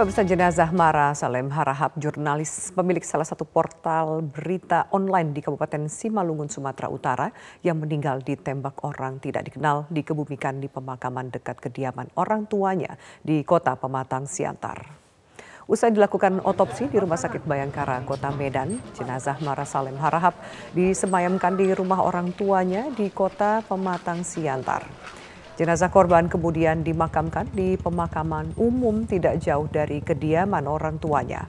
Pemirsa jenazah Mara Salem Harahap, jurnalis pemilik salah satu portal berita online di Kabupaten Simalungun, Sumatera Utara yang meninggal ditembak orang tidak dikenal dikebumikan di pemakaman dekat kediaman orang tuanya di kota Pematang Siantar. Usai dilakukan otopsi di Rumah Sakit Bayangkara, Kota Medan, jenazah Mara Salem Harahap disemayamkan di rumah orang tuanya di kota Pematang Siantar. Jenazah korban kemudian dimakamkan di pemakaman umum tidak jauh dari kediaman orang tuanya.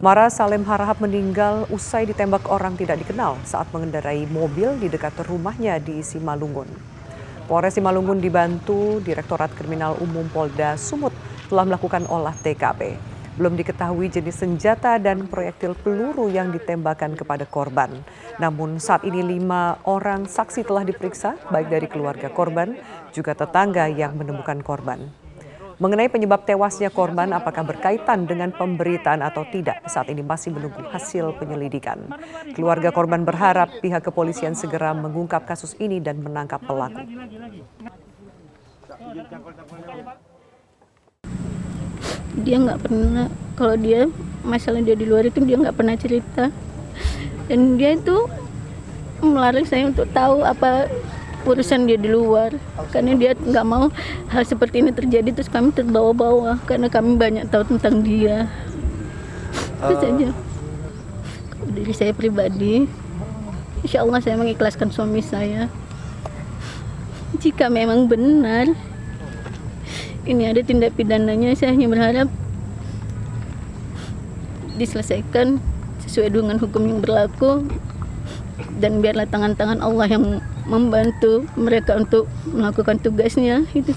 Mara Salem Harahap meninggal usai ditembak orang tidak dikenal saat mengendarai mobil di dekat rumahnya di Simalungun. Polres Simalungun dibantu Direktorat Kriminal Umum Polda Sumut telah melakukan olah TKP. Belum diketahui jenis senjata dan proyektil peluru yang ditembakkan kepada korban. Namun saat ini lima orang saksi telah diperiksa, baik dari keluarga korban, juga tetangga yang menemukan korban. Mengenai penyebab tewasnya korban, apakah berkaitan dengan pemberitaan atau tidak, saat ini masih menunggu hasil penyelidikan. Keluarga korban berharap pihak kepolisian segera mengungkap kasus ini dan menangkap pelaku. Dia nggak pernah kalau dia masalah dia di luar itu dia nggak pernah cerita. Dan dia itu melarang saya untuk tahu apa urusan dia di luar. Karena dia nggak mau hal seperti ini terjadi terus kami terbawa-bawa karena kami banyak tahu tentang dia. Itu uh. saja. Diri saya pribadi insya Allah saya mengikhlaskan suami saya. Jika memang benar ini ada tindak pidananya saya hanya berharap diselesaikan sesuai dengan hukum yang berlaku dan biarlah tangan-tangan Allah yang membantu mereka untuk melakukan tugasnya. Itu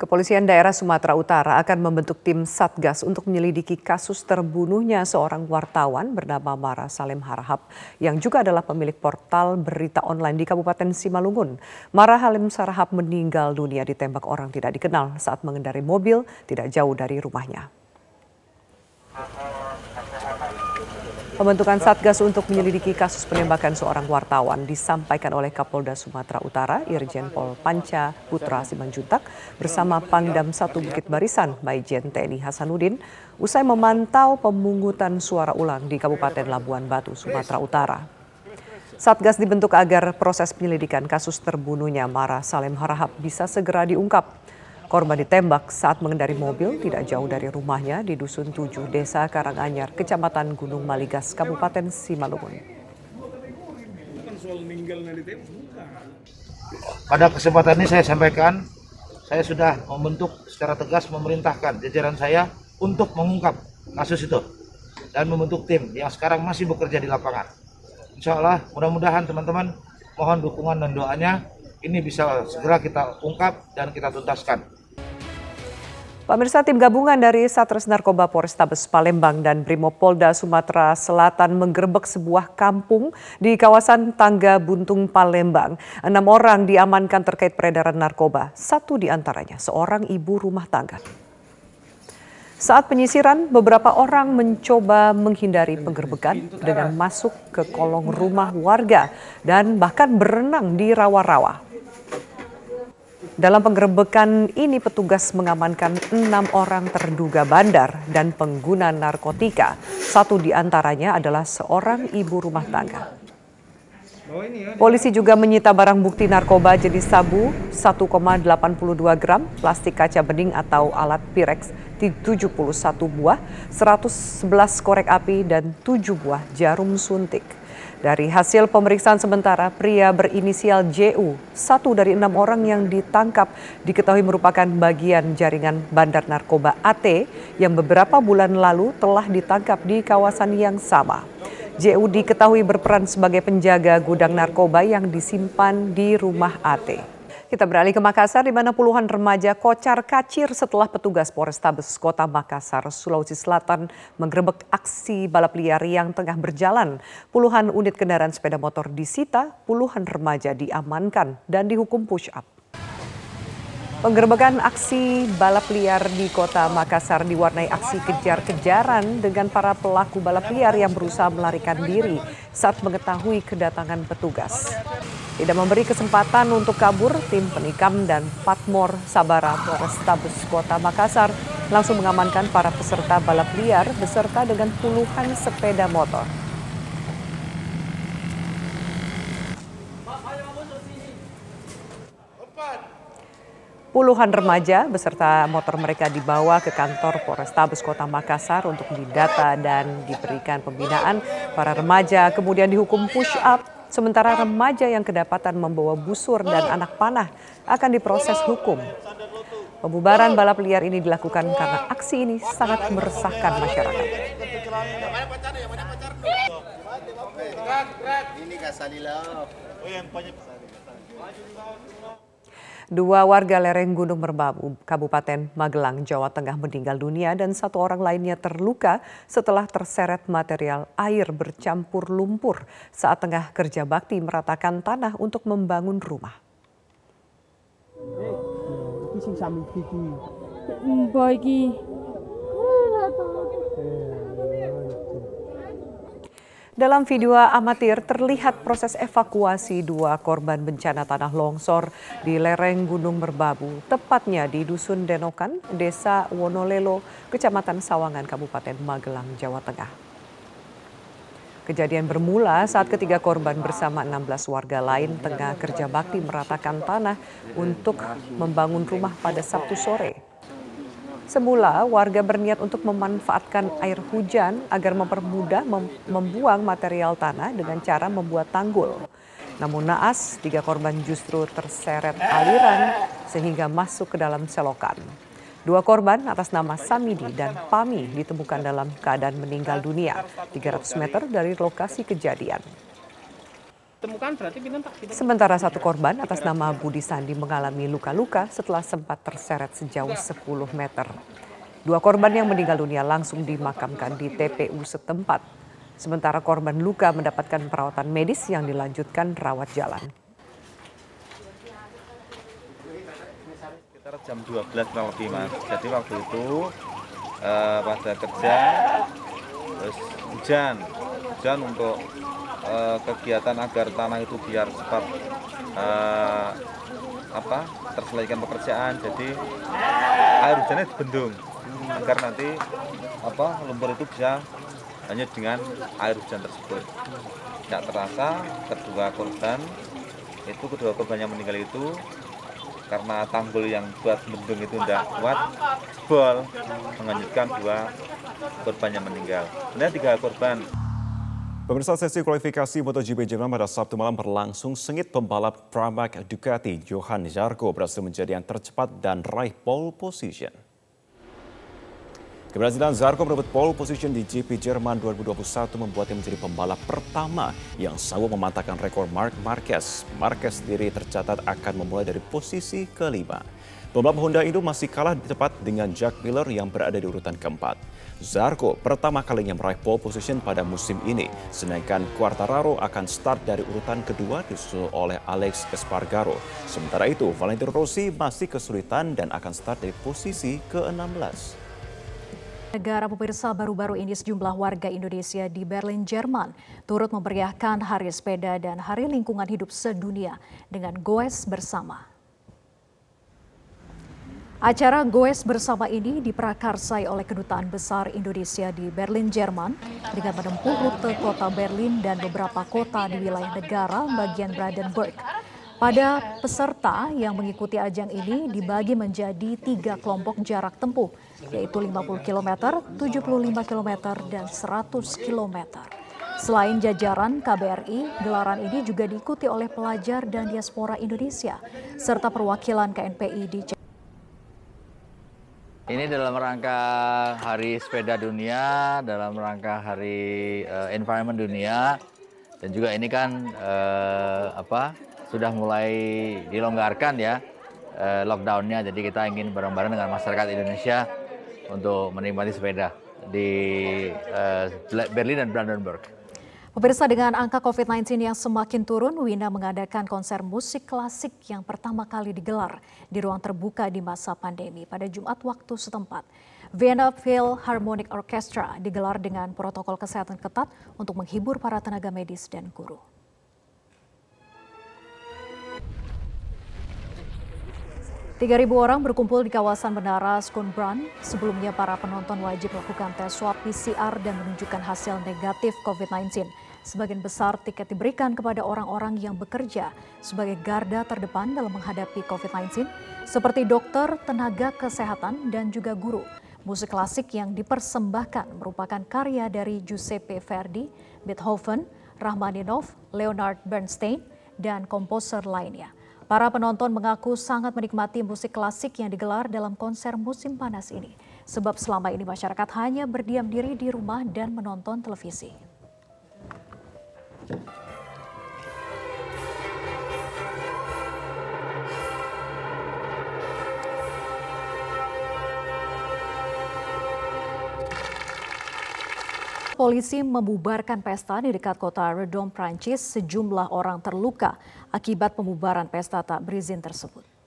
Kepolisian daerah Sumatera Utara akan membentuk tim Satgas untuk menyelidiki kasus terbunuhnya seorang wartawan bernama Mara Salem Harahap yang juga adalah pemilik portal berita online di Kabupaten Simalungun. Mara Halim Sarahap meninggal dunia ditembak orang tidak dikenal saat mengendari mobil tidak jauh dari rumahnya. Pembentukan Satgas untuk menyelidiki kasus penembakan seorang wartawan disampaikan oleh Kapolda Sumatera Utara, Irjen Pol Panca Putra Simanjuntak bersama Pangdam 1 Bukit Barisan, Maijen TNI Hasanuddin, usai memantau pemungutan suara ulang di Kabupaten Labuan Batu, Sumatera Utara. Satgas dibentuk agar proses penyelidikan kasus terbunuhnya Mara Salem Harahap bisa segera diungkap. Korban ditembak saat mengendari mobil tidak jauh dari rumahnya di Dusun 7, Desa Karanganyar, Kecamatan Gunung Maligas, Kabupaten Simalungun. Pada kesempatan ini saya sampaikan, saya sudah membentuk secara tegas memerintahkan jajaran saya untuk mengungkap kasus itu dan membentuk tim yang sekarang masih bekerja di lapangan. Insya Allah mudah-mudahan teman-teman mohon dukungan dan doanya ini bisa segera kita ungkap dan kita tuntaskan. Pemirsa tim gabungan dari Satres Narkoba Polrestabes Palembang dan Brimopolda Sumatera Selatan menggerebek sebuah kampung di kawasan Tangga Buntung Palembang. Enam orang diamankan terkait peredaran narkoba. Satu di antaranya seorang ibu rumah tangga. Saat penyisiran, beberapa orang mencoba menghindari penggerbekan dengan masuk ke kolong rumah warga dan bahkan berenang di rawa-rawa. Dalam penggerebekan ini petugas mengamankan enam orang terduga bandar dan pengguna narkotika. Satu di antaranya adalah seorang ibu rumah tangga. Polisi juga menyita barang bukti narkoba jenis sabu 1,82 gram, plastik kaca bening atau alat Pirex 71 buah, 111 korek api dan 7 buah jarum suntik. Dari hasil pemeriksaan sementara, pria berinisial JU, satu dari enam orang yang ditangkap, diketahui merupakan bagian jaringan bandar narkoba AT yang beberapa bulan lalu telah ditangkap di kawasan yang sama. JU diketahui berperan sebagai penjaga gudang narkoba yang disimpan di rumah AT. Kita beralih ke Makassar di mana puluhan remaja kocar kacir setelah petugas Polrestabes Kota Makassar, Sulawesi Selatan menggerebek aksi balap liar yang tengah berjalan. Puluhan unit kendaraan sepeda motor disita, puluhan remaja diamankan dan dihukum push up. Penggerbekan aksi balap liar di kota Makassar diwarnai aksi kejar-kejaran dengan para pelaku balap liar yang berusaha melarikan diri saat mengetahui kedatangan petugas. Tidak memberi kesempatan untuk kabur, tim penikam dan Patmor Sabara Polrestabes Kota Makassar langsung mengamankan para peserta balap liar beserta dengan puluhan sepeda motor. Puluhan remaja beserta motor mereka dibawa ke kantor Polrestabes Kota Makassar untuk didata dan diberikan pembinaan. Para remaja kemudian dihukum push up, sementara remaja yang kedapatan membawa busur dan anak panah akan diproses hukum. Pembubaran balap liar ini dilakukan karena aksi ini sangat meresahkan masyarakat. Ini Dua warga lereng Gunung Merbabu, Kabupaten Magelang, Jawa Tengah meninggal dunia dan satu orang lainnya terluka setelah terseret material air bercampur lumpur saat tengah kerja bakti meratakan tanah untuk membangun rumah. Dalam video amatir terlihat proses evakuasi dua korban bencana tanah longsor di lereng Gunung Merbabu, tepatnya di Dusun Denokan, Desa Wonolelo, Kecamatan Sawangan, Kabupaten Magelang, Jawa Tengah. Kejadian bermula saat ketiga korban bersama 16 warga lain tengah kerja bakti meratakan tanah untuk membangun rumah pada Sabtu sore. Semula warga berniat untuk memanfaatkan air hujan agar mempermudah mem membuang material tanah dengan cara membuat tanggul. Namun naas, tiga korban justru terseret aliran sehingga masuk ke dalam selokan. Dua korban atas nama Samidi dan Pami ditemukan dalam keadaan meninggal dunia 300 meter dari lokasi kejadian temukan berarti Sementara satu korban atas nama Budi Sandi mengalami luka-luka setelah sempat terseret sejauh 10 meter. Dua korban yang meninggal dunia langsung dimakamkan di TPU setempat. Sementara korban luka mendapatkan perawatan medis yang dilanjutkan rawat jalan. Sekitar jam 12 kurang lebih mas. Jadi waktu itu eh, pada kerja terus hujan, hujan untuk uh, kegiatan agar tanah itu biar cepat uh, apa terselesaikan pekerjaan jadi air hujannya dibendung agar nanti apa lumpur itu bisa hanya dengan air hujan tersebut tidak terasa kedua korban itu kedua korban yang meninggal itu karena tanggul yang buat bendung itu tidak kuat jebol menganyutkan dua korban yang meninggal. Ini tiga korban. Pemirsa sesi kualifikasi MotoGP Jerman pada Sabtu malam berlangsung sengit pembalap Pramac Ducati Johan Zarco berhasil menjadi yang tercepat dan raih pole position. Keberhasilan Zarco merebut pole position di GP Jerman 2021 membuatnya menjadi pembalap pertama yang sanggup mematahkan rekor Mark Marquez. Marquez sendiri tercatat akan memulai dari posisi kelima. Pembalap Honda Indo masih kalah cepat dengan Jack Miller yang berada di urutan keempat. Zarco pertama kalinya meraih pole position pada musim ini, sedangkan Quartararo akan start dari urutan kedua disusul oleh Alex Espargaro. Sementara itu, Valentino Rossi masih kesulitan dan akan start dari posisi ke-16. Negara pemirsa baru-baru ini sejumlah warga Indonesia di Berlin, Jerman turut memeriahkan Hari Sepeda dan Hari Lingkungan Hidup Sedunia dengan goes bersama. Acara Goes bersama ini diprakarsai oleh Kedutaan Besar Indonesia di Berlin, Jerman dengan menempuh rute kota Berlin dan beberapa kota di wilayah negara bagian Brandenburg. Pada peserta yang mengikuti ajang ini dibagi menjadi tiga kelompok jarak tempuh, yaitu 50 km, 75 km, dan 100 km. Selain jajaran KBRI, gelaran ini juga diikuti oleh pelajar dan diaspora Indonesia, serta perwakilan KNPI di. Ini dalam rangka Hari Sepeda Dunia, dalam rangka Hari uh, Environment Dunia, dan juga ini kan uh, apa sudah mulai dilonggarkan ya uh, lockdownnya. Jadi kita ingin bareng-bareng dengan masyarakat Indonesia untuk menikmati sepeda di uh, Berlin dan Brandenburg. Pemirsa dengan angka COVID-19 yang semakin turun, Wina mengadakan konser musik klasik yang pertama kali digelar di ruang terbuka di masa pandemi pada Jumat waktu setempat. Vienna Philharmonic Orchestra digelar dengan protokol kesehatan ketat untuk menghibur para tenaga medis dan guru. Tiga ribu orang berkumpul di kawasan Menara Skunbrand. Sebelumnya para penonton wajib melakukan tes swab PCR dan menunjukkan hasil negatif COVID-19. Sebagian besar tiket diberikan kepada orang-orang yang bekerja sebagai garda terdepan dalam menghadapi COVID-19, seperti dokter, tenaga kesehatan, dan juga guru. Musik klasik yang dipersembahkan merupakan karya dari Giuseppe Verdi, Beethoven, Rachmaninoff, Leonard Bernstein, dan komposer lainnya. Para penonton mengaku sangat menikmati musik klasik yang digelar dalam konser musim panas ini. Sebab selama ini masyarakat hanya berdiam diri di rumah dan menonton televisi. Polisi membubarkan pesta di dekat kota Redon, Prancis. Sejumlah orang terluka akibat pembubaran pesta tak berizin tersebut.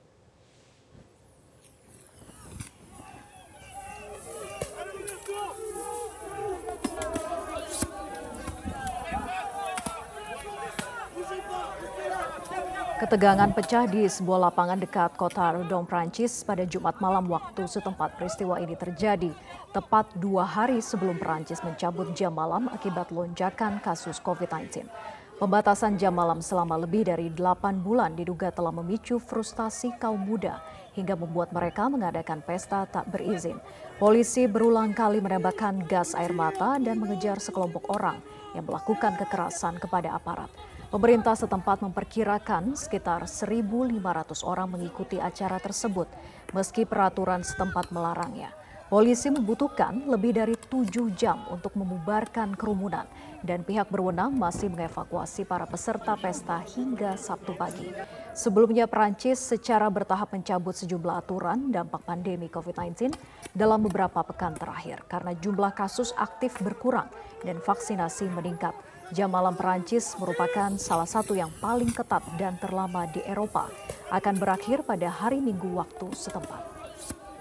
Ketegangan pecah di sebuah lapangan dekat kota Redon, Prancis pada Jumat malam waktu setempat peristiwa ini terjadi tepat dua hari sebelum Prancis mencabut jam malam akibat lonjakan kasus COVID-19. Pembatasan jam malam selama lebih dari 8 bulan diduga telah memicu frustasi kaum muda hingga membuat mereka mengadakan pesta tak berizin. Polisi berulang kali menembakkan gas air mata dan mengejar sekelompok orang yang melakukan kekerasan kepada aparat. Pemerintah setempat memperkirakan sekitar 1.500 orang mengikuti acara tersebut, meski peraturan setempat melarangnya. Polisi membutuhkan lebih dari tujuh jam untuk membubarkan kerumunan dan pihak berwenang masih mengevakuasi para peserta pesta hingga Sabtu pagi. Sebelumnya Perancis secara bertahap mencabut sejumlah aturan dampak pandemi COVID-19 dalam beberapa pekan terakhir karena jumlah kasus aktif berkurang dan vaksinasi meningkat. Jam malam Perancis merupakan salah satu yang paling ketat dan terlama di Eropa. Akan berakhir pada hari Minggu waktu setempat.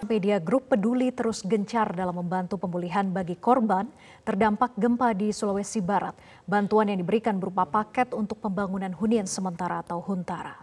Media Grup Peduli terus gencar dalam membantu pemulihan bagi korban terdampak gempa di Sulawesi Barat. Bantuan yang diberikan berupa paket untuk pembangunan hunian sementara atau huntara.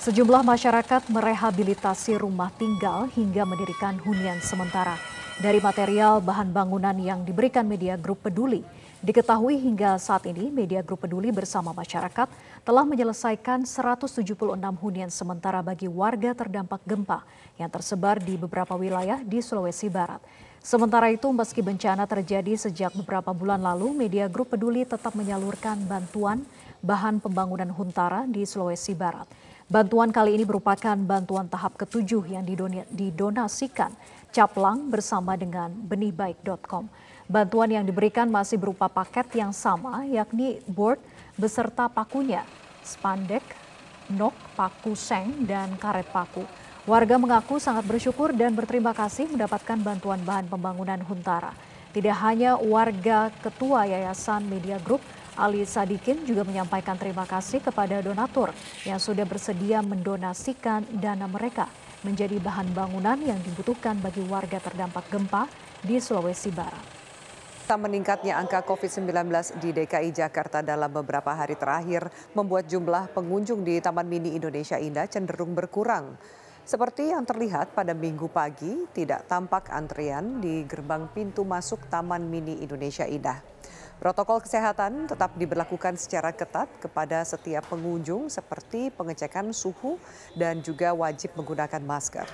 Sejumlah masyarakat merehabilitasi rumah tinggal hingga mendirikan hunian sementara. Dari material bahan bangunan yang diberikan media grup peduli, diketahui hingga saat ini media grup peduli bersama masyarakat telah menyelesaikan 176 hunian sementara bagi warga terdampak gempa yang tersebar di beberapa wilayah di Sulawesi Barat. Sementara itu, meski bencana terjadi sejak beberapa bulan lalu, media grup peduli tetap menyalurkan bantuan bahan pembangunan huntara di Sulawesi Barat. Bantuan kali ini merupakan bantuan tahap ketujuh yang didonasikan Caplang bersama dengan benihbaik.com. Bantuan yang diberikan masih berupa paket yang sama yakni board beserta pakunya, spandek, nok, paku seng, dan karet paku. Warga mengaku sangat bersyukur dan berterima kasih mendapatkan bantuan bahan pembangunan Huntara. Tidak hanya warga ketua Yayasan Media Group, Ali Sadikin juga menyampaikan terima kasih kepada donatur yang sudah bersedia mendonasikan dana mereka menjadi bahan bangunan yang dibutuhkan bagi warga terdampak gempa di Sulawesi Barat. Meningkatnya angka COVID-19 di DKI Jakarta dalam beberapa hari terakhir membuat jumlah pengunjung di Taman Mini Indonesia Indah cenderung berkurang. Seperti yang terlihat pada minggu pagi, tidak tampak antrian di gerbang pintu masuk Taman Mini Indonesia Indah. Protokol kesehatan tetap diberlakukan secara ketat kepada setiap pengunjung seperti pengecekan suhu dan juga wajib menggunakan masker.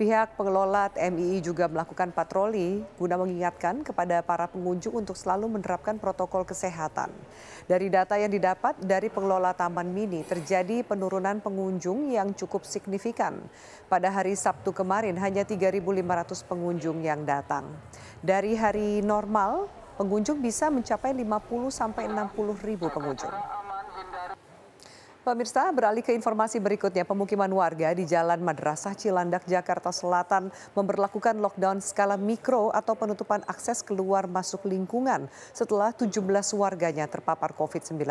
Pihak pengelola TMII juga melakukan patroli guna mengingatkan kepada para pengunjung untuk selalu menerapkan protokol kesehatan. Dari data yang didapat dari pengelola Taman Mini terjadi penurunan pengunjung yang cukup signifikan. Pada hari Sabtu kemarin hanya 3.500 pengunjung yang datang. Dari hari normal pengunjung bisa mencapai 50 sampai 60 ribu pengunjung. Pemirsa, beralih ke informasi berikutnya, pemukiman warga di Jalan Madrasah Cilandak, Jakarta Selatan memberlakukan lockdown skala mikro atau penutupan akses keluar masuk lingkungan setelah 17 warganya terpapar COVID-19.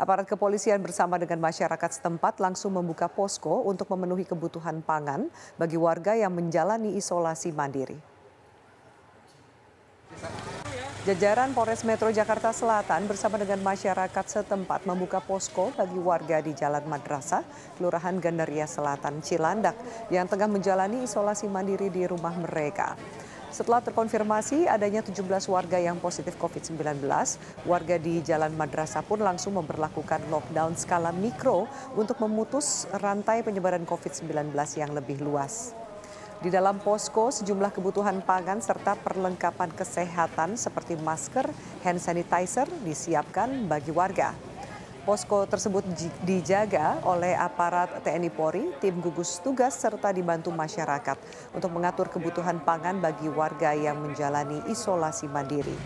Aparat kepolisian bersama dengan masyarakat setempat langsung membuka posko untuk memenuhi kebutuhan pangan bagi warga yang menjalani isolasi mandiri. Jajaran Polres Metro Jakarta Selatan bersama dengan masyarakat setempat membuka posko bagi warga di Jalan Madrasah, Kelurahan Gandaria Selatan, Cilandak yang tengah menjalani isolasi mandiri di rumah mereka. Setelah terkonfirmasi adanya 17 warga yang positif COVID-19, warga di Jalan Madrasah pun langsung memperlakukan lockdown skala mikro untuk memutus rantai penyebaran COVID-19 yang lebih luas. Di dalam posko, sejumlah kebutuhan pangan serta perlengkapan kesehatan seperti masker, hand sanitizer disiapkan bagi warga. Posko tersebut dijaga oleh aparat TNI Polri, tim gugus tugas serta dibantu masyarakat untuk mengatur kebutuhan pangan bagi warga yang menjalani isolasi mandiri.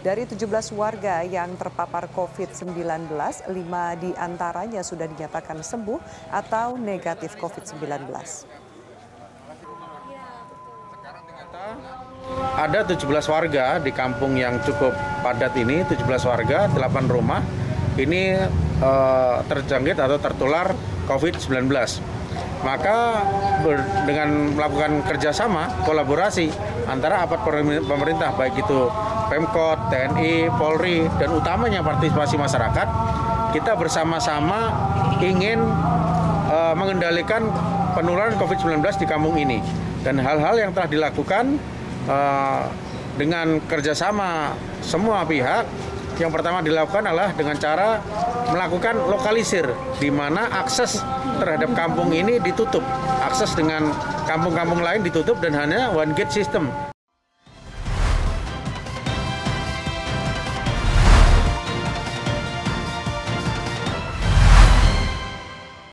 Dari 17 warga yang terpapar COVID-19, lima di antaranya sudah dinyatakan sembuh atau negatif COVID-19. Ada 17 warga di kampung yang cukup padat ini, 17 warga, 8 rumah, ini eh, terjangkit atau tertular COVID-19. Maka ber, dengan melakukan kerjasama, kolaborasi antara aparat pemerintah, baik itu Pemkot, TNI, Polri, dan utamanya partisipasi masyarakat, kita bersama-sama ingin uh, mengendalikan penularan COVID-19 di kampung ini. Dan hal-hal yang telah dilakukan uh, dengan kerjasama semua pihak yang pertama dilakukan adalah dengan cara melakukan lokalisir di mana akses terhadap kampung ini ditutup. Akses dengan kampung-kampung lain ditutup dan hanya one gate system